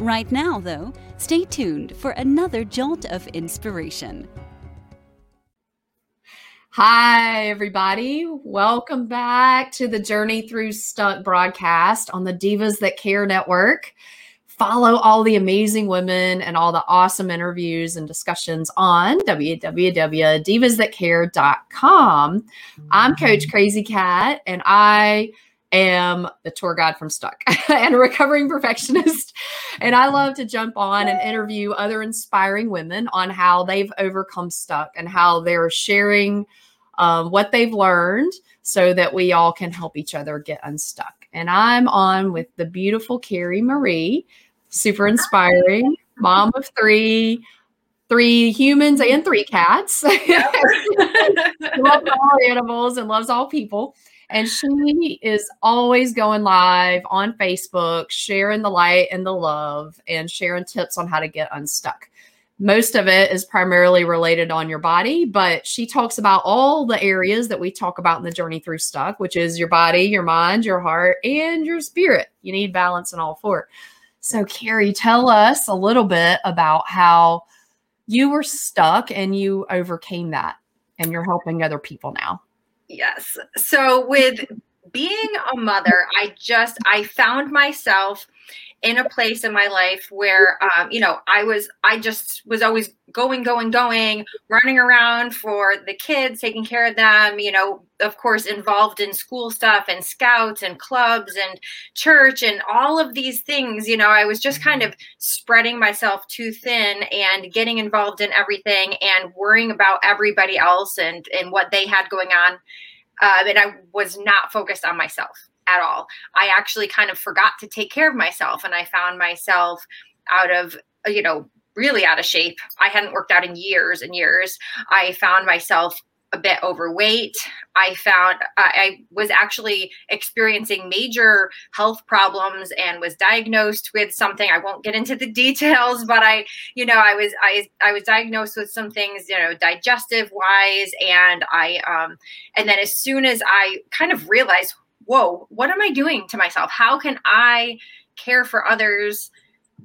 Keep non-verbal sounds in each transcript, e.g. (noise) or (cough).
Right now, though, stay tuned for another jolt of inspiration. Hi, everybody. Welcome back to the Journey Through Stuck broadcast on the Divas That Care Network. Follow all the amazing women and all the awesome interviews and discussions on www.divasthatcare.com. I'm Coach Crazy Cat, and I am the tour guide from Stuck (laughs) and a recovering perfectionist. And I love to jump on and interview other inspiring women on how they've overcome Stuck and how they're sharing um, what they've learned so that we all can help each other get unstuck. And I'm on with the beautiful Carrie Marie, super inspiring, mom of three. Three humans and three cats. (laughs) loves all animals and loves all people. And she is always going live on Facebook, sharing the light and the love and sharing tips on how to get unstuck. Most of it is primarily related on your body, but she talks about all the areas that we talk about in the journey through stuck, which is your body, your mind, your heart, and your spirit. You need balance in all four. So, Carrie, tell us a little bit about how you were stuck and you overcame that, and you're helping other people now. Yes. So with being a mother, I just I found myself in a place in my life where um, you know i was i just was always going going going running around for the kids taking care of them you know of course involved in school stuff and scouts and clubs and church and all of these things you know i was just kind of spreading myself too thin and getting involved in everything and worrying about everybody else and and what they had going on um, and I was not focused on myself at all. I actually kind of forgot to take care of myself, and I found myself out of you know really out of shape. I hadn't worked out in years and years. I found myself a bit overweight. I found I was actually experiencing major health problems and was diagnosed with something. I won't get into the (laughs) details, but I, you know, I was I I was diagnosed with some things, you know, digestive wise, and I um and then as soon as I kind of realized, whoa, what am I doing to myself? How can I care for others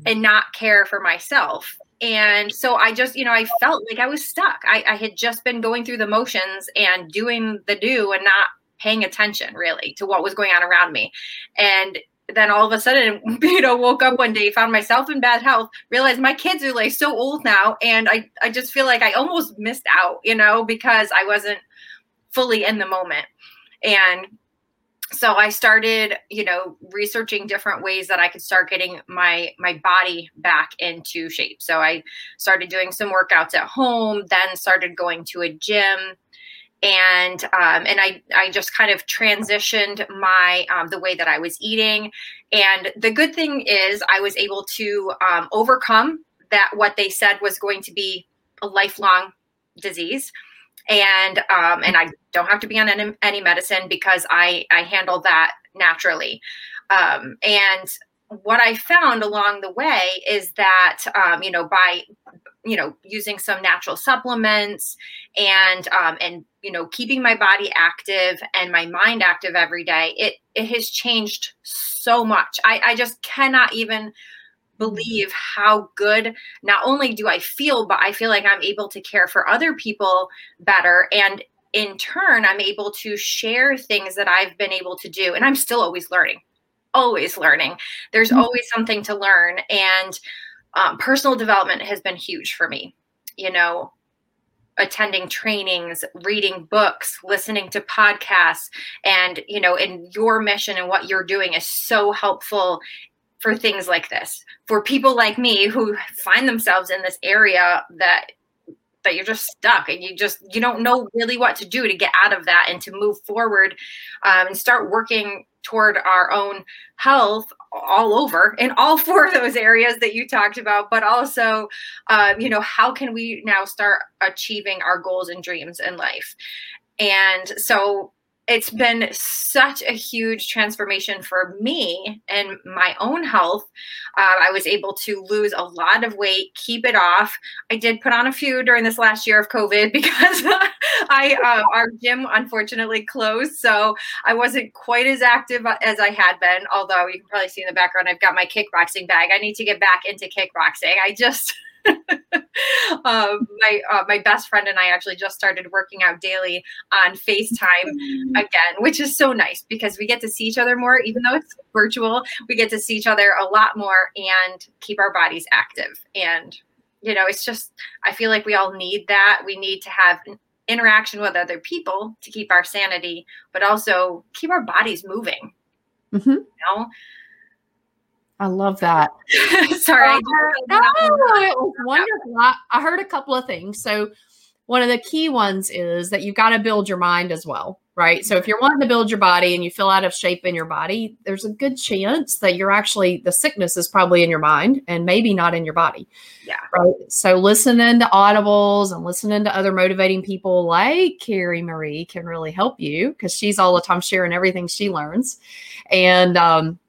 and not care for myself? And so i just you know i felt like i was stuck. I, I, had just been going through the motions and doing the do and not paying attention really to what was going on around me. And then all of a sudden (laughs) you know woke up one day found myself in bad health realized my kids are like so old now and i i just feel like i almost missed out you know because i wasn't fully in the moment. And so i started you know researching different ways that i could start getting my my body back into shape. So i started doing some workouts at home then started going to a gym. And um, and I I just kind of transitioned my um, the way that I was eating, and the good thing is I was able to um, overcome that what they said was going to be a lifelong disease, and um, and I don't have to be on any, any medicine because I I handle that naturally. Um, and what I found along the way is that um, you know by you know using some natural supplements and um, and you know keeping my body active and my mind active every day it it has changed so much. I, I just cannot even believe how good not only do I feel, but I feel like I'm able to care for other people better. And in turn, I'm able to share things that I've been able to do. And I'm still always learning, always learning. There's mm-hmm. always something to learn. And um, personal development has been huge for me. You know, attending trainings reading books listening to podcasts and you know and your mission and what you're doing is so helpful for things like this for people like me who find themselves in this area that that you're just stuck and you just you don't know really what to do to get out of that and to move forward um, and start working toward our own health all over in all (laughs) four of those areas that you talked about but also um, you know how can we now start achieving our goals and dreams in life? And so it's been such a huge transformation for me and my own health. Uh, I was able to lose a lot of weight, keep it off. I did put on a few during this last year of COVID (laughs) because I uh, our gym unfortunately closed, so I wasn't quite as active as I had been. Although you can probably see in the background, I've got my kickboxing bag. I need to get back into kickboxing. I just (laughs) um, my uh, my best friend and I actually just started working out daily on FaceTime mm-hmm. again, which is so nice because we get to see each other more, even though it's virtual. We get to see each other a lot more and keep our bodies active. And you know, it's just I feel like we all need that. We need to have interaction with other people to keep our sanity, but also keep our bodies moving. Mm-hmm. You know I love that. (laughs) Sorry. Uh, no, it was (laughs) wonderful. I, I heard a couple of things. So, one of the key ones is that you've got to build your mind as well, right? So, if you're wanting to build your body and you feel out of shape in your body, there's a good chance that you're actually, the sickness is probably in your mind and maybe not in your body. Yeah. Right. So, listening to audibles and listening to other motivating people like Carrie Marie can really help you because she's all the time sharing everything she learns. And, um,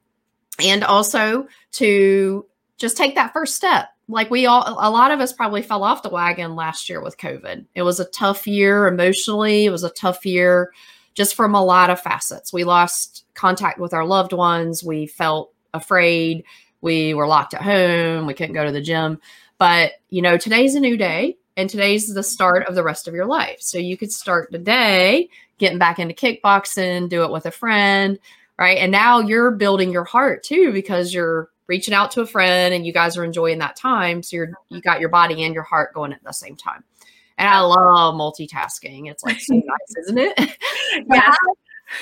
and also to just take that first step. Like we all a lot of us probably fell off the wagon last year with covid. It was a tough year emotionally. It was a tough year just from a lot of facets. We lost contact with our loved ones. We felt afraid. We were locked at home. We couldn't go to the gym. But you know today's a new day and today's the start of the rest of your life. So you could start today getting back into kickboxing do it with a friend right? And now you're building your heart too because you're reaching out to a friend and you guys are enjoying that time. So you're you got your body and your heart going at the same time. And I love multitasking. It's like so (laughs) nice, isn't it? (laughs) Yeah.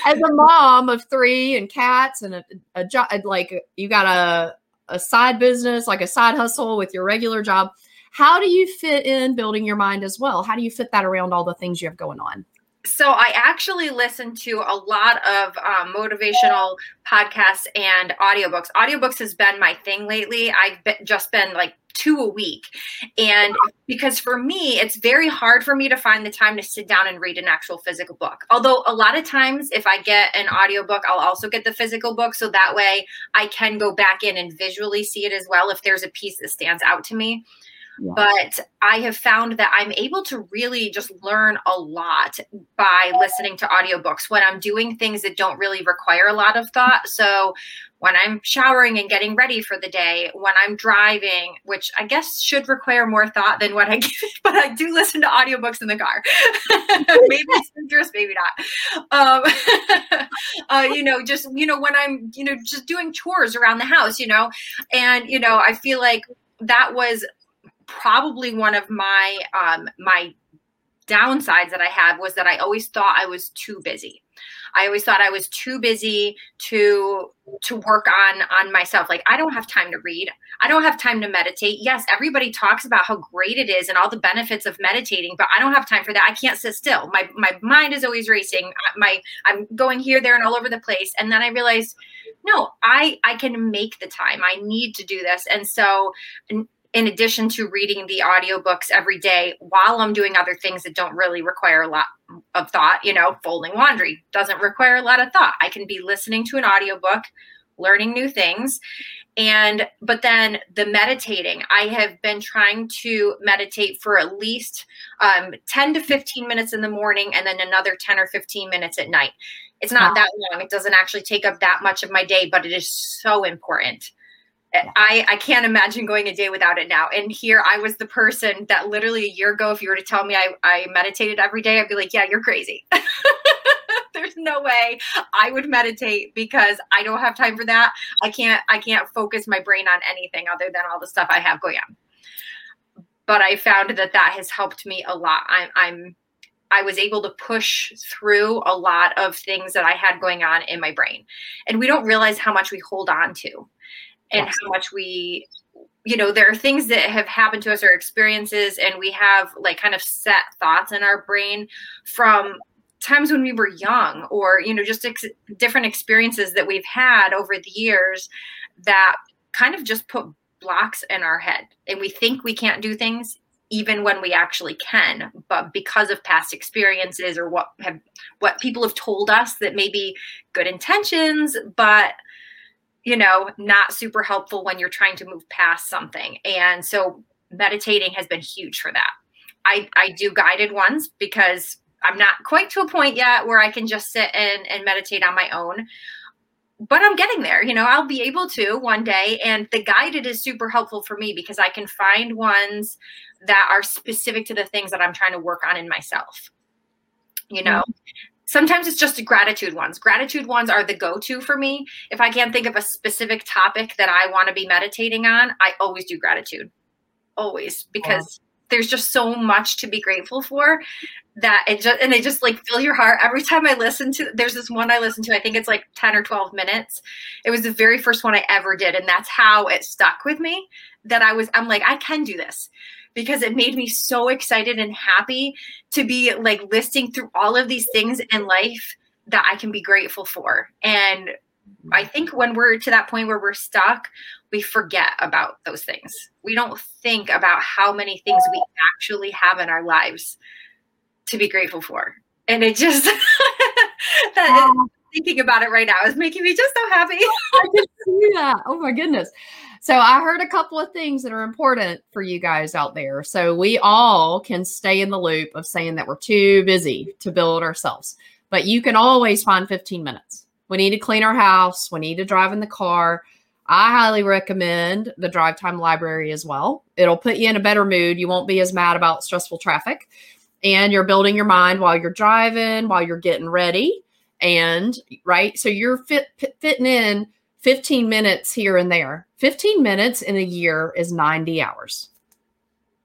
As a mom of three and cats and a, a job, like you got a a side business, like a side hustle with your regular job. How do you fit in building your mind as well? How do you fit that around all the things you have going on? So I actually listen to a lot of um, motivational podcasts and audiobooks. Audiobooks has been my thing lately. I've been, just been like two a week. And because for me, it's very hard for me to find the time to sit down and read an actual physical book. Although a lot of times if I get an audiobook, I'll also get the physical book. So that way I can go back in and visually see it as well if there's a piece that stands out to me. But I have found that I'm able to really just learn a lot by listening to audiobooks when I'm doing things that don't really require a lot of thought. So when I'm showering and getting ready for the day, when I'm driving, which I guess should require more thought than what I (laughs) give, but I do listen to audiobooks in the car. (laughs) maybe it's dangerous, maybe not. Um, (laughs) uh, you know, just, you know, when I'm, you know, just doing chores around the house, you know, and, you know, I feel like that was probably one of my um, my downsides that I had was that I always thought I was too busy. I always thought I was too busy to to work on on myself. Like I don't have time to read. I don't have time to meditate. Yes, everybody talks about how great it is and all the benefits of meditating, but I don't have time for that. I can't sit still. My my mind is always racing. My I'm going here, there, and all over the place. And then I realized, no, I I can make the time. I need to do this. And so in addition to reading the audiobooks every day while I'm doing other things that don't really require a lot of thought, you know, folding laundry doesn't require a lot of thought. I can be listening to an audiobook, learning new things. And but then the meditating, I have been trying to meditate for at least um, 10 to 15 minutes in the morning and then another 10 or 15 minutes at night. It's not that long. It doesn't actually take up that much of my day, but it is so important. I, I can't imagine going a day without it now. And here I was the person that literally a year ago, if you were to tell me I, I meditated every day, I'd be like, yeah, you're crazy. (laughs) There's no way I would meditate because I don't have time for that. I can't I can't focus my brain on anything other than all the stuff I have going on. But I found that that has helped me a lot. I'm I'm I was able to push through a lot of things that I had going on in my brain. And we don't realize how much we hold on to and how much we you know there are things that have happened to us or experiences and we have like kind of set thoughts in our brain from times when we were young or you know just ex- different experiences that we've had over the years that kind of just put blocks in our head. And we think we can't do things even when we actually can but because of past experiences or what have what people have told us that maybe good intentions but you know not super helpful when you're trying to move past something and so meditating has been huge for that i i do guided ones because i'm not quite to a point yet where i can just sit and and meditate on my own but I'm getting there. You know, I'll be able to one day. And the guided is super helpful for me because I can find ones that are specific to the things that I'm trying to work on in myself. You know, mm-hmm. Sometimes it's just gratitude ones. Gratitude ones are the go to for me. If I can't think of a specific topic that I want to be meditating on, I always do gratitude. Always because there's just so much to be grateful for that it just and they just like fill your heart every time i listen to there's this one i listen to i think it's like 10 or 12 minutes it was the very first one i ever did and that's how it stuck with me that i was i'm like i can do this because it made me so excited and happy to be like listing through all of these things in life that i can be grateful for and I mm. think when we're to that point where we're stuck, we forget about those things. We don't think about how many things we actually have in our lives to be grateful for. And it just (laughs) that oh. thinking about it right now is making me just so happy. (laughs) I can see that. Oh my goodness. So I heard a couple of things that are important for you guys out there. So we all can stay in the loop of saying that we're too busy to build ourselves. But you can always find 15 minutes. We need to clean our house, we need to drive in the car. I highly recommend the drive time library as well. It'll put you in a better mood. You won't be as mad about stressful traffic. And you're building your mind while you're driving, while you're getting ready. And right, so you're fit, fitting in 15 minutes here and there. 15 minutes in a year is 90 hours.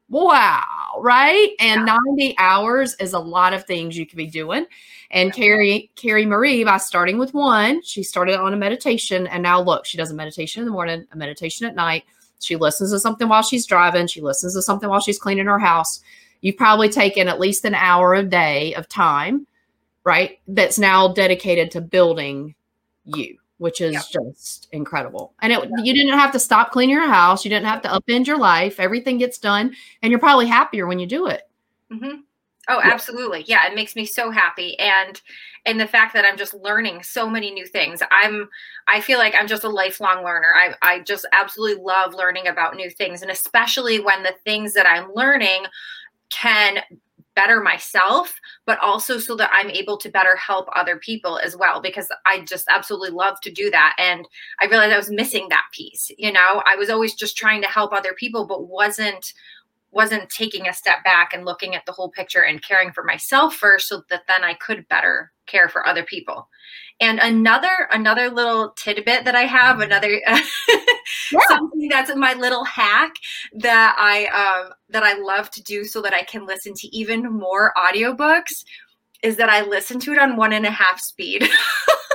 Wow, right? And yeah. 90 hours is a lot of things you could be doing. And yeah. Carrie, Carrie Marie, by starting with one, she started on a meditation. And now look, she does a meditation in the morning, a meditation at night. She listens to something while she's driving. She listens to something while she's cleaning her house. You've probably taken at least an hour a day of time, right? That's now dedicated to building you which is just incredible. And it, you didn't have to stop cleaning your house. You didn't have to upend your life. Everything gets done, and you're probably happier when you do it. Mm-hmm. Oh, absolutely. Yeah, it makes me so happy, and and the fact that I'm just learning so many new things. I'm I feel like I'm just a lifelong learner. I I just absolutely love learning about new things, and especially when the things that I'm learning can better myself, but also so that I'm able to better help other people as well, because I just absolutely love to do that. And I realized I was missing that piece. You know, I was always just trying to help other people, but wasn't wasn't taking a step back and looking at the whole picture and caring for myself first so that then I could better care for other people. And another another little tidbit that I have, another (laughs) yeah. something that's my little hack that I um, that I love to do so that I can listen to even more audiobooks is that I listen to it on one and a half speed. (laughs)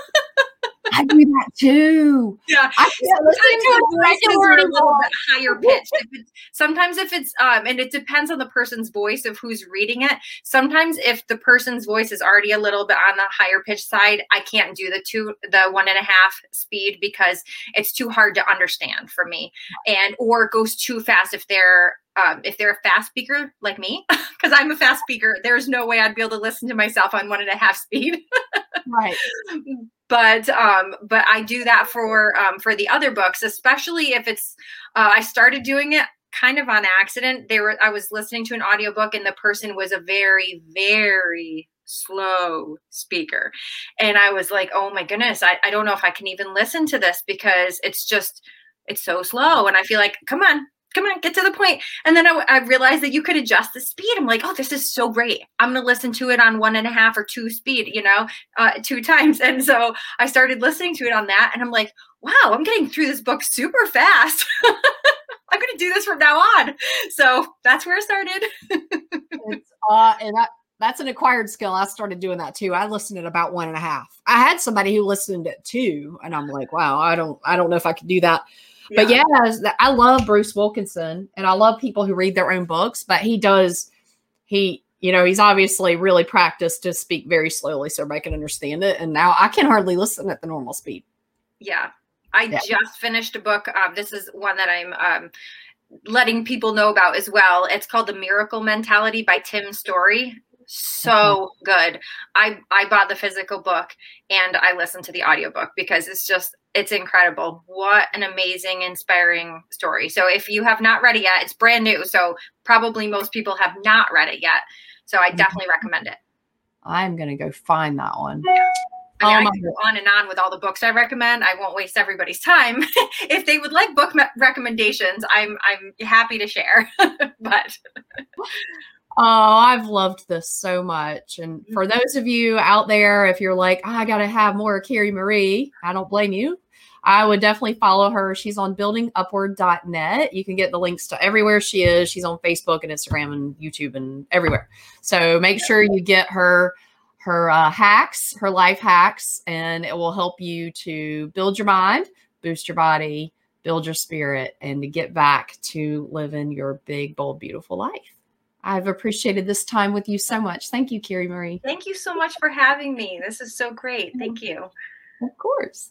I do that too. Yeah, I sometimes regular a little bit higher pitched. If it's, sometimes if it's um, and it depends on the person's voice of who's reading it. Sometimes if the person's voice is already a little bit on the higher pitch side, I can't do the two, the one and a half speed because it's too hard to understand for me, and or it goes too fast if they're um, if they're a fast speaker like me, (laughs) because I'm a fast speaker, there's no way I'd be able to listen to myself on one and a half speed. right. (laughs) But um, but I do that for um, for the other books, especially if it's. Uh, I started doing it kind of on accident. They were I was listening to an audiobook and the person was a very very slow speaker, and I was like, oh my goodness, I, I don't know if I can even listen to this because it's just it's so slow, and I feel like come on come on, get to the point. And then I, I, realized that you could adjust the speed. I'm like, oh, this is so great. I'm going to listen to it on one and a half or two speed, you know, uh, two (laughs) times. And so I started listening to it on that. And I'm like, wow, I'm getting through this book super fast. (laughs) I'm going to do this from now on. So that's where I started. (laughs) it's, uh, and that, that's an acquired skill. I started doing that too. I listened at about one and a half. I had somebody who listened at two, and I'm like, wow, I don't, I don't know if I could do that. But yeah, I love Bruce Wilkinson and I love people who read their own books, but he does he you know, he's obviously really practiced to speak very slowly so everybody can understand it. And now I can hardly listen at the normal speed. Yeah. I yeah. just finished a book. Um, this is one that I'm um, letting people know about as well. It's called The Miracle Mentality by Tim Storey. So good. I I bought the physical book and I listened to the audiobook because it's just it's incredible. What an amazing, inspiring story. So if you have not read it yet, it's brand new. So probably most people have not read it yet. So I mm-hmm. definitely recommend it. I'm gonna go find that one. Yeah. I, mean, oh I go on and on with all the books I recommend. I won't waste everybody's time. (laughs) if they would like book me- recommendations, I'm I'm happy to share. (laughs) but (laughs) oh, I've loved this so much. And for mm-hmm. those of you out there, if you're like, oh, I got to have more Carrie Marie, I don't blame you. I would definitely follow her. She's on buildingupward.net. You can get the links to everywhere she is. She's on Facebook and Instagram and YouTube and everywhere. So make sure you get her her uh, hacks, her life hacks, and it will help you to build your mind, boost your body, build your spirit, and to get back to living your big, bold, beautiful life. I've appreciated this time with you so much. Thank you, Carrie Marie. Thank you so much for having me. This is so great. Thank you. Of course.